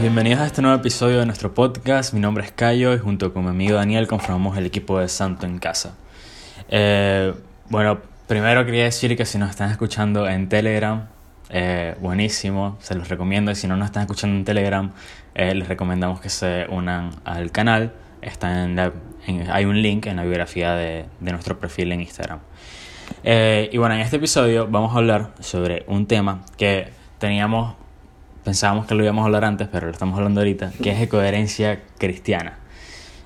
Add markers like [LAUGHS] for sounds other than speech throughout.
bienvenidos a este nuevo episodio de nuestro podcast. Mi nombre es Cayo y junto con mi amigo Daniel conformamos el equipo de Santo en Casa. Eh, bueno, primero quería decir que si nos están escuchando en Telegram, eh, buenísimo, se los recomiendo. Y si no nos están escuchando en Telegram, eh, les recomendamos que se unan al canal. Hay un link en la biografía de, de nuestro perfil en Instagram. y bueno, en este episodio vamos a hablar sobre un tema que teníamos pensábamos que lo íbamos a hablar antes, pero lo estamos hablando ahorita, que es de coherencia cristiana.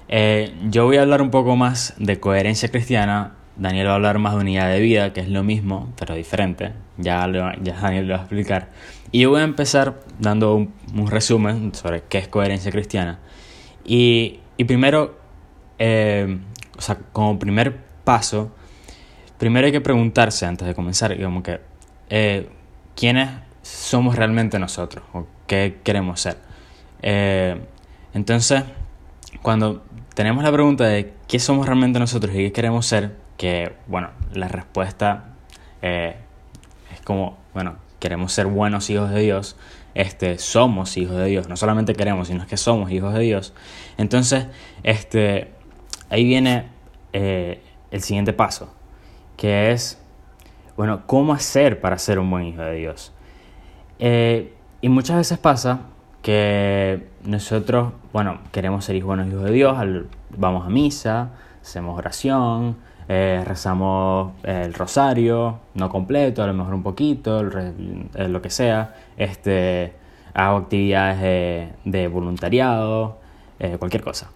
Eh, yo voy a hablar un poco más de coherencia cristiana, Daniel va a hablar más de unidad de vida, que es lo mismo, pero diferente, ya, ya Daniel lo va a explicar. Y yo voy a empezar dando un, resumen sobre qué es coherencia cristiana. Y, y primero, eh, o sea, como primer paso, primero hay que preguntarse antes de comenzar, como que, eh, ¿quién es somos realmente nosotros o qué queremos ser. Eh, entonces, cuando tenemos la pregunta de qué somos realmente nosotros y qué queremos ser, que bueno, la respuesta eh, es como, bueno, queremos ser buenos hijos de Dios, este, somos hijos de Dios, no solamente queremos, sino que somos hijos de Dios. Entonces, este, ahí viene eh, el siguiente paso, que es, bueno, ¿cómo hacer para ser un buen hijo de Dios? Eh, y muchas veces pasa que nosotros, bueno, queremos ser buenos hijos de Dios, vamos a misa, hacemos oración, eh, rezamos el rosario, no completo, a lo mejor un poquito, eh, lo que sea, este, hago actividades de, voluntariado, cualquier cosa.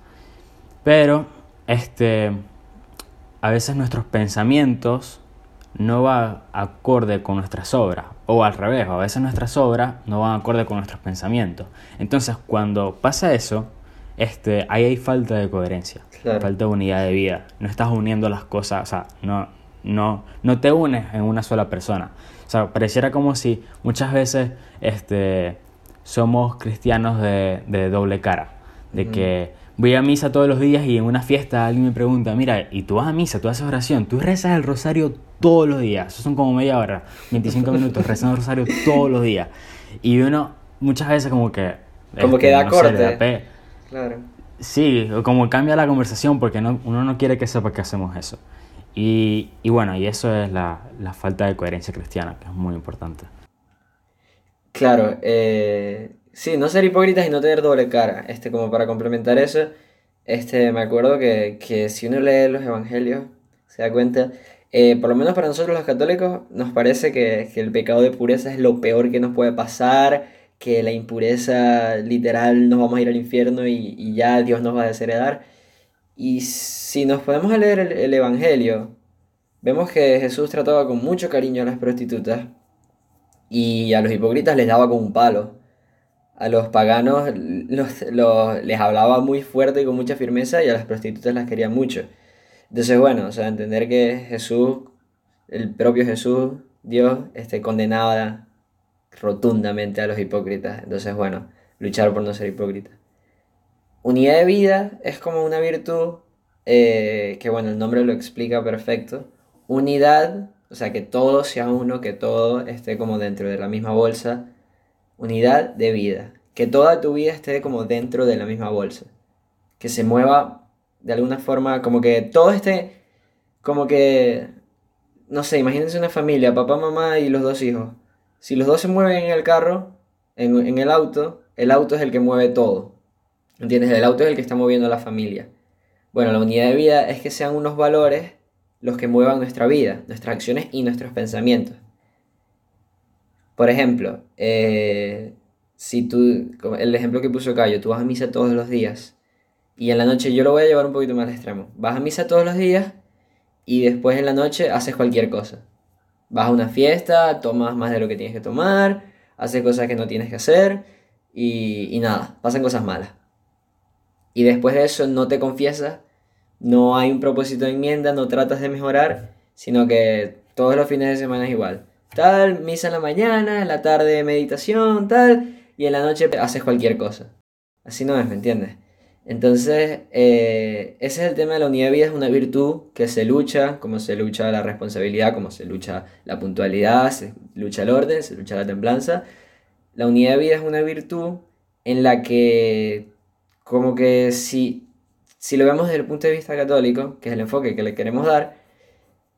Pero, este, a veces nuestros pensamientos no va acorde con nuestras obras, o al revés, a veces nuestras obras no van acorde con nuestros pensamientos. Entonces, cuando pasa eso, este, ahí hay falta de coherencia, falta de unidad de vida. No estás uniendo las cosas, o sea, no, no, no te unes en una sola persona. O sea, pareciera como si muchas veces este, somos cristianos de, de doble cara, de que voy a misa todos los días y en una fiesta alguien me pregunta, mira, ¿y tú vas a misa? ¿Tú haces oración? ¿Tú rezas el rosario todos los días? Eso son como media hora, 25 minutos rezando el rosario todos los días. Y uno muchas veces como que... Como que este, da corte. claro. Sí, como cambia la conversación porque no, uno no quiere que sepa que hacemos eso. Y, y bueno, y eso es la, la, falta de coherencia cristiana, que es muy importante. Claro, eh, Sí, no ser hipócritas y no tener doble cara. Este, como para complementar eso, este, me acuerdo que, que si uno lee los evangelios, se da cuenta, eh, por lo menos para nosotros los católicos, nos parece que, que, el pecado de pureza es lo peor que nos puede pasar, que la impureza literal nos vamos a ir al infierno y, y ya Dios nos va a desheredar. Y si nos podemos leer el, el evangelio, vemos que Jesús trataba con mucho cariño a las prostitutas y a los hipócritas les daba con un palo a los paganos los, les hablaba muy fuerte y con mucha firmeza y a las prostitutas las quería mucho. Entonces, bueno, o sea, entender que Jesús, el propio Jesús, Dios, este, condenaba rotundamente a los hipócritas. Entonces, bueno, luchar por no ser hipócrita. Unidad de vida es como una virtud eh, que, bueno, el nombre lo explica perfecto. Unidad, o sea, que todo sea uno, que todo esté como dentro de la misma bolsa unidad de vida. Que toda tu vida esté como dentro de la misma bolsa. Que se mueva de alguna forma, como que todo esté, como que, no sé, imagínense una familia, papá, mamá y los dos hijos. Si los dos se mueven en el carro, en, en el auto, el auto es el que mueve todo. ¿Entiendes? El auto es el que está moviendo a la familia. Bueno, la unidad de vida es que sean unos valores los que muevan nuestra vida, nuestras acciones y nuestros pensamientos. Por ejemplo, eh, si tú, el ejemplo que puso Cayo, tú vas a misa todos los días y en la noche yo lo voy a llevar un poquito más extremo. Vas a misa todos los días y después en la noche haces cualquier cosa. Vas a una fiesta, tomas más de lo que tienes que tomar, haces cosas que no tienes que hacer y, y nada, pasan cosas malas. Y después de eso no te confiesas, no hay un propósito de enmienda, no tratas de mejorar, sino que todos los fines de semana es igual tal, misa en la mañana, en la tarde meditación, tal, y en la noche haces cualquier cosa. Así no es, ¿me entiendes? Entonces, eh, ese es el tema de la unidad de vida, es una virtud que se lucha, como se lucha la responsabilidad, como se lucha la puntualidad, se lucha el orden, se lucha la templanza. La unidad de vida es una virtud en la que como que si, si lo vemos desde el punto de vista católico, que es el enfoque que le queremos dar,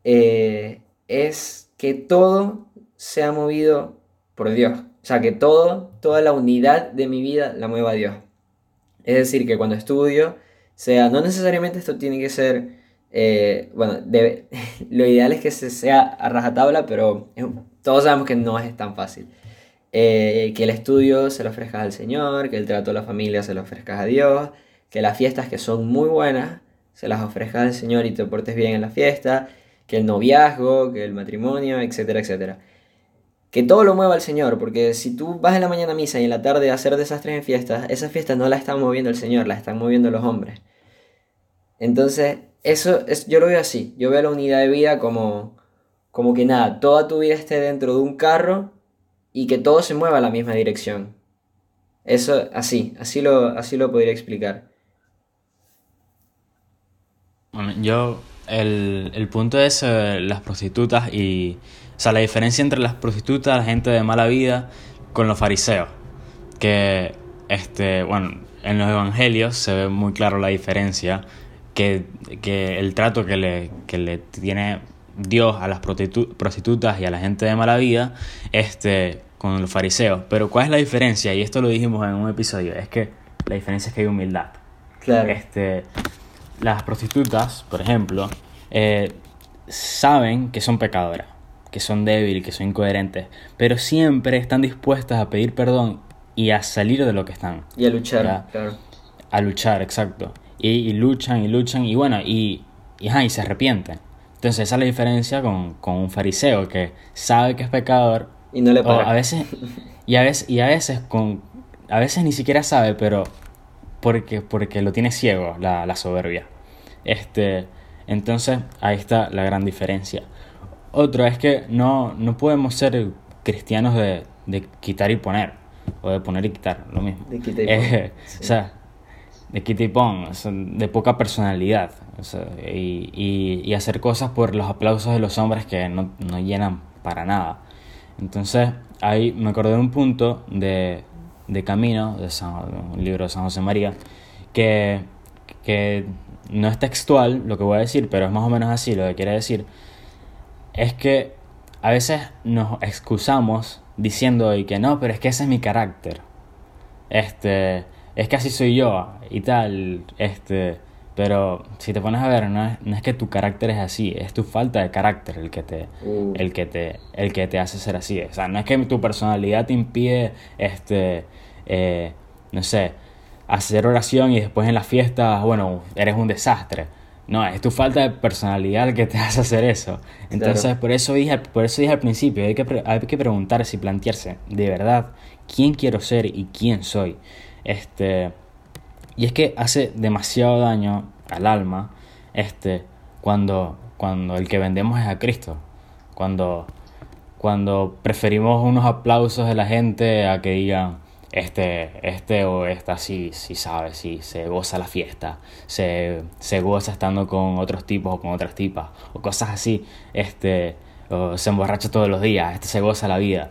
eh, es que todo se ha movido por Dios. O sea, que todo, toda la unidad de mi vida la mueva Dios. Es decir, que cuando estudio, sea, no necesariamente esto tiene que ser, eh, bueno, [LAUGHS] lo ideal es que se sea a rajatabla, pero todos sabemos que no es tan fácil. Eh, que el estudio se lo ofrezcas al Señor, que el trato de la familia se lo ofrezcas a Dios, que las fiestas que son muy buenas se las ofrezcas al Señor y te portes bien en la fiesta, que el noviazgo, que el matrimonio, etcétera, etcétera. Que todo lo mueva el Señor, porque si tú vas en la mañana a misa y en la tarde a hacer desastres en fiestas, esas fiestas no las está moviendo el Señor, las están moviendo los hombres. Entonces, eso es, yo lo veo así, yo veo la unidad de vida como, como que nada, toda tu vida esté dentro de un carro y que todo se mueva a la misma dirección. Eso, así, así lo, así lo podría explicar. Bueno, yo, el, el punto es eh, las prostitutas y, o sea, la diferencia entre las prostitutas, la gente de mala vida, con los fariseos. Que, este, bueno, en los evangelios se ve muy claro la diferencia, que, que el trato que le, que le tiene Dios a las prostitutas y a la gente de mala vida este, con los fariseos. Pero ¿cuál es la diferencia? Y esto lo dijimos en un episodio, es que la diferencia es que hay humildad. Claro. Este, las prostitutas, por ejemplo, eh, saben que son pecadoras, que son débiles, que son incoherentes, pero siempre están dispuestas a pedir perdón y a salir de lo que están. Y a luchar, claro. A luchar, exacto. Y, luchan y luchan y bueno, y, y, y se arrepienten. Entonces esa es la diferencia con, un fariseo que sabe que es pecador. Y no le a veces, y a veces, y a veces con. A veces ni siquiera sabe, pero porque, porque lo tiene ciego, la, soberbia. Este, entonces, ahí está la gran diferencia. Otro es que no, no podemos ser cristianos de, quitar y poner, o de poner y quitar, lo mismo. De quitar y poner. [LAUGHS] O sea, de quita y pon, de poca personalidad y, hacer cosas por los aplausos de los hombres que no, llenan para nada. Entonces, ahí me acordé de un punto de, Camino, de un libro de San José María, que, que no es textual lo que voy a decir, pero es más o menos así lo que quiere decir. Es que a veces nos excusamos diciendo y que no, pero es que ese es mi carácter. Este, es que así soy yo y tal, este, pero si te pones a ver, no es, no es, que tu carácter es así, es tu falta de carácter el que te, uh. el que te, el que te hace ser así. O sea, no es que tu personalidad te impide, este, eh, no sé, hacer oración y después en las fiestas, bueno, eres un desastre. No, es tu falta de personalidad el que te [LAUGHS] hace hacer eso. Entonces, por eso dije, por eso dije al principio, hay que, hay que preguntarse y plantearse, de verdad, quién quiero ser y quién soy. Este, y es que hace demasiado daño al alma este, cuando, cuando el que vendemos es a Cristo. Cuando, cuando preferimos unos aplausos de la gente a que digan, este, este o esta sí, sabe, sí, se goza la fiesta, se, se goza estando con otros tipos o con otras tipas, o cosas así, este, o se emborracha todos los días, este se goza la vida.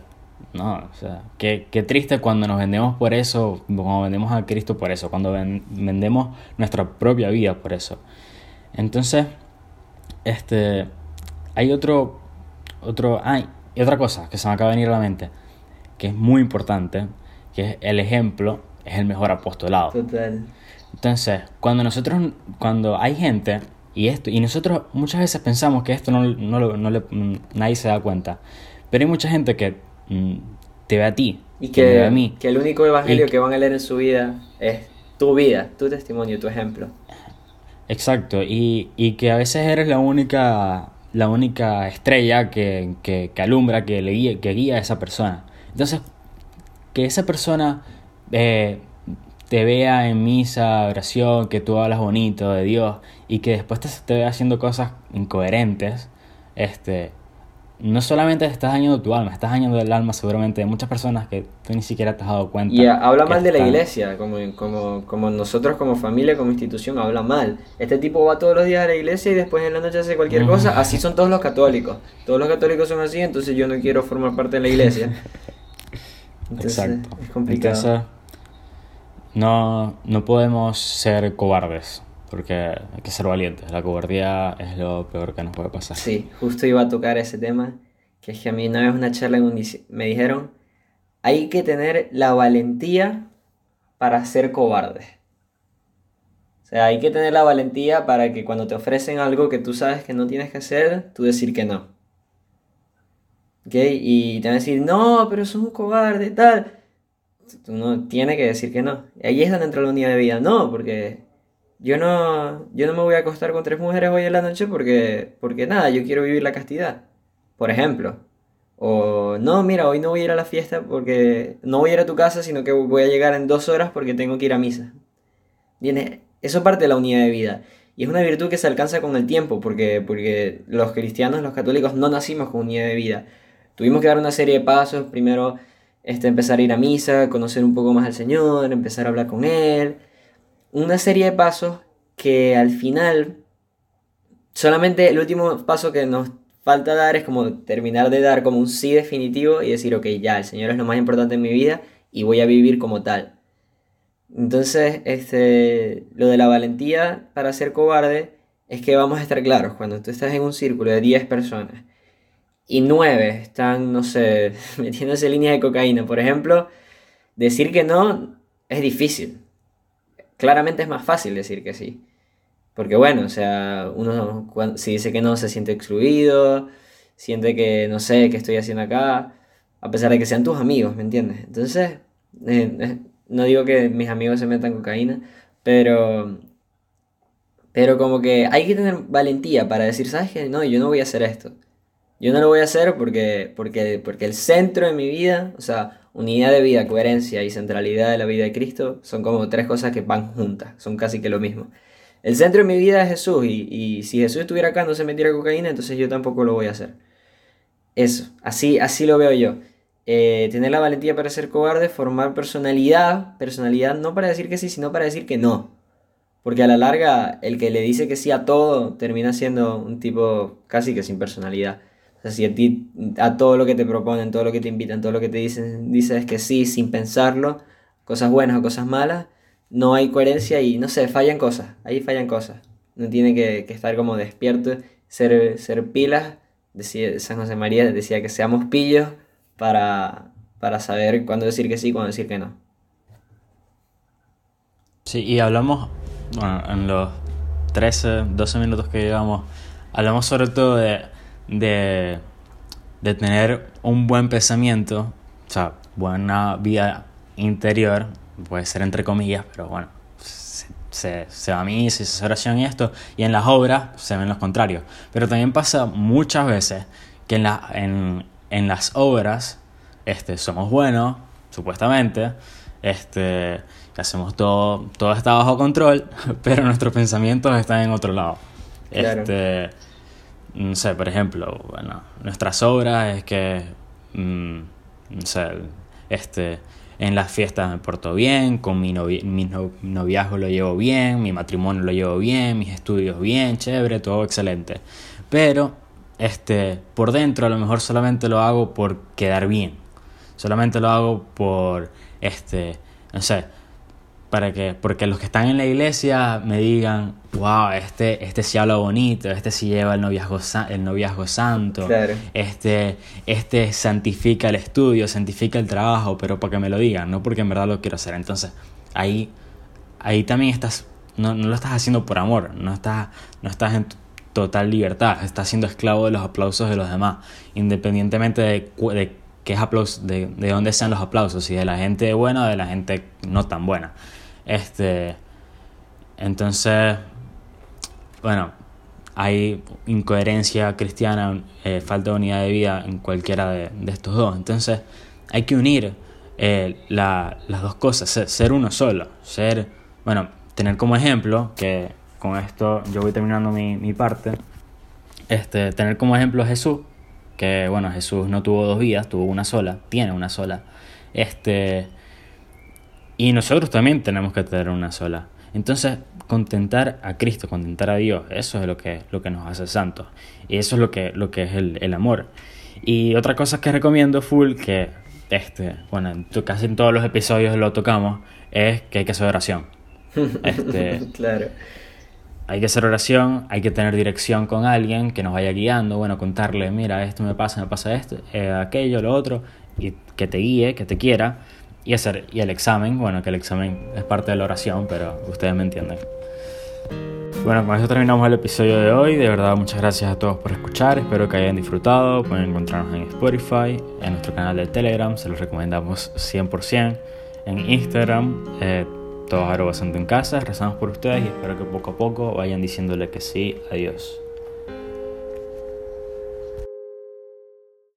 No, o sea, qué, qué, triste cuando nos vendemos por eso, cuando vendemos a Cristo por eso, cuando vendemos nuestra propia vida por eso. Entonces, este, hay otro, otro, hay otra cosa que se me acaba de venir a la mente, que es muy importante, que es el ejemplo es el mejor apostolado. Total. Entonces, cuando nosotros, cuando hay gente, y esto, y nosotros muchas veces pensamos que esto no, no, no le, nadie se da cuenta, pero hay mucha gente que te ve a ti. Y que, a mí. que el único evangelio que van a leer en su vida es tu vida, tu testimonio, tu ejemplo. Exacto, y, y que a veces eres la única, la única estrella que, que, que alumbra, que, le guía, que guía a esa persona. Entonces, que esa persona eh, te vea en misa, oración, que tú hablas bonito de Dios y que después te, te vea haciendo cosas incoherentes, este, no solamente estás dañando tu alma, estás dañando el alma seguramente de muchas personas que tú ni siquiera te has dado cuenta. Y habla mal de la iglesia, como, como, como nosotros como familia, como institución, habla mal. Este tipo va todos los días a la iglesia y después en la noche hace cualquier cosa. Así son todos los católicos. Todos los católicos son así, entonces yo no quiero formar parte de la iglesia. [LAUGHS] Exacto. Es complicado. no, no podemos ser cobardes, porque hay que ser valientes. La cobardía es lo peor que nos puede pasar. Sí, justo iba a tocar ese tema, que es que a mí una vez una charla en un, me dijeron, hay que tener la valentía para ser cobarde. O sea, hay que tener la valentía para que cuando te ofrecen algo que tú sabes que no tienes que hacer, tú decir que no. ¿Ok? Y te van a decir, no, pero sos un cobarde, tal. Tú no tienes que decir que no. Y ahí es donde entra la unidad de vida. No, porque yo no, yo no me voy a acostar con tres mujeres hoy en la noche porque, porque nada, yo quiero vivir la castidad. Por ejemplo. O no, mira, hoy no voy a ir a la fiesta porque no voy a ir a tu casa, sino que voy a llegar en dos horas porque tengo que ir a misa. ¿Viene? Eso parte de la unidad de vida. Y es una virtud que se alcanza con el tiempo, porque, porque los cristianos, los católicos, no nacimos con unidad de vida. Tuvimos que dar una serie de pasos. Primero, este, empezar a ir a misa, conocer un poco más al Señor, empezar a hablar con Él. Una serie de pasos que al final, solamente el último paso que nos falta dar es como terminar de dar como un sí definitivo y decir, ok, ya, el Señor es lo más importante en mi vida y voy a vivir como tal. Entonces, este, lo de la valentía para ser cobarde es que vamos a estar claros, cuando tú estás en un círculo de 10 personas y 9 están, no sé, [LAUGHS] metiéndose líneas de cocaína, por ejemplo, decir que no es difícil. Claramente es más fácil decir que sí. Porque bueno, o sea, uno si dice que no se siente excluido, siente que no sé qué estoy haciendo acá, a pesar de que sean tus amigos, ¿me entiendes? Entonces, eh, eh, no digo que mis amigos se metan cocaína, pero, pero como que hay que tener valentía para decir, ¿sabes qué? No, yo no voy a hacer esto. Yo no lo voy a hacer porque, porque, porque el centro de mi vida, o sea, unidad de vida, coherencia y centralidad de la vida de Cristo son como tres cosas que van juntas, son casi que lo mismo. El centro de mi vida es Jesús y, y si Jesús estuviera acá no se metiera cocaína, entonces yo tampoco lo voy a hacer. Eso, así, así lo veo yo. Eh, tener la valentía para ser cobarde, formar personalidad, personalidad no para decir que sí, sino para decir que no. Porque a la larga, el que le dice que sí a todo termina siendo un tipo casi que sin personalidad. Sea, si a ti, a todo lo que te proponen, todo lo que te invitan, todo lo que te dicen, dices que sí sin pensarlo, cosas buenas o cosas malas, no hay coherencia y no sé, fallan cosas, ahí fallan cosas. No tiene que, estar como despierto, ser, ser pilas. Decía, San José María decía que seamos pillos para, para saber cuándo decir que sí cuándo decir que no. Sí, y hablamos, bueno, en los 13, 12 minutos que llevamos, hablamos sobre todo de, de, de tener un buen pensamiento, o sea, buena vida interior, puede ser entre comillas, pero bueno, se, se va a mí, se hace oración y esto, y en las obras se ven los contrarios. Pero también pasa muchas veces que en, la, en, en las obras este, somos buenos, supuestamente, este, hacemos todo, todo está bajo control, [LAUGHS] pero nuestros pensamientos están en otro lado. Este, no sé, por ejemplo, bueno, nuestras obras es que, mm, no sé, este, en las fiestas me porto bien, con mi, mi noviazgo lo llevo bien, mi matrimonio lo llevo bien, mis estudios bien, chévere, todo excelente. Pero este, por dentro a lo mejor solamente lo hago por quedar bien. Solamente lo hago por, este, no sé, para que, porque los que están en la iglesia me digan, wow, este, este sí habla bonito, este sí lleva el noviazgo, el noviazgo santo, este, este santifica el estudio, santifica el trabajo, pero para que me lo digan, no porque en verdad lo quiero hacer. Entonces, ahí, ahí también estás, no, no lo estás haciendo por amor, no estás, no estás en total libertad, está siendo esclavo de los aplausos de los demás, independientemente de, de qué aplausos, de, de dónde sean los aplausos, si de la gente buena o de la gente no tan buena. Este, entonces, bueno, hay incoherencia cristiana, eh, falta de unidad de vida en cualquiera de, estos dos. Entonces, hay que unir eh, las dos cosas, ser, ser uno solo, ser, bueno, tener como ejemplo que con esto yo voy terminando mi, mi parte. Este, tener como ejemplo a Jesús, que bueno, Jesús no tuvo dos vidas, tuvo una sola, tiene una sola. Este, y nosotros también tenemos que tener una sola. Entonces, contentar a Cristo, contentar a Dios, eso es lo que, lo que nos hace santos. Y eso es lo que, lo que es el, el amor. Y otra cosa que recomiendo full, que este, bueno, casi en todos los episodios lo tocamos, es que hay que hacer oración. [LAUGHS] Este, claro. Hay que hacer oración, hay que tener dirección con alguien que nos vaya guiando, bueno, contarle, mira, esto me pasa, me pasa esto, eh, aquello, lo otro, y que te guíe, que te quiera, y hacer, y el examen, bueno, que el examen es parte de la oración, pero ustedes me entienden. Bueno, con eso terminamos el episodio de hoy. De verdad, muchas gracias a todos por escuchar. Espero que hayan disfrutado. Pueden encontrarnos en Spotify, en nuestro canal de Telegram, se los recomendamos 100%. En Instagram, eh, todos arroba en casa. Rezamos por ustedes y espero que poco a poco vayan diciéndole que sí. Adiós.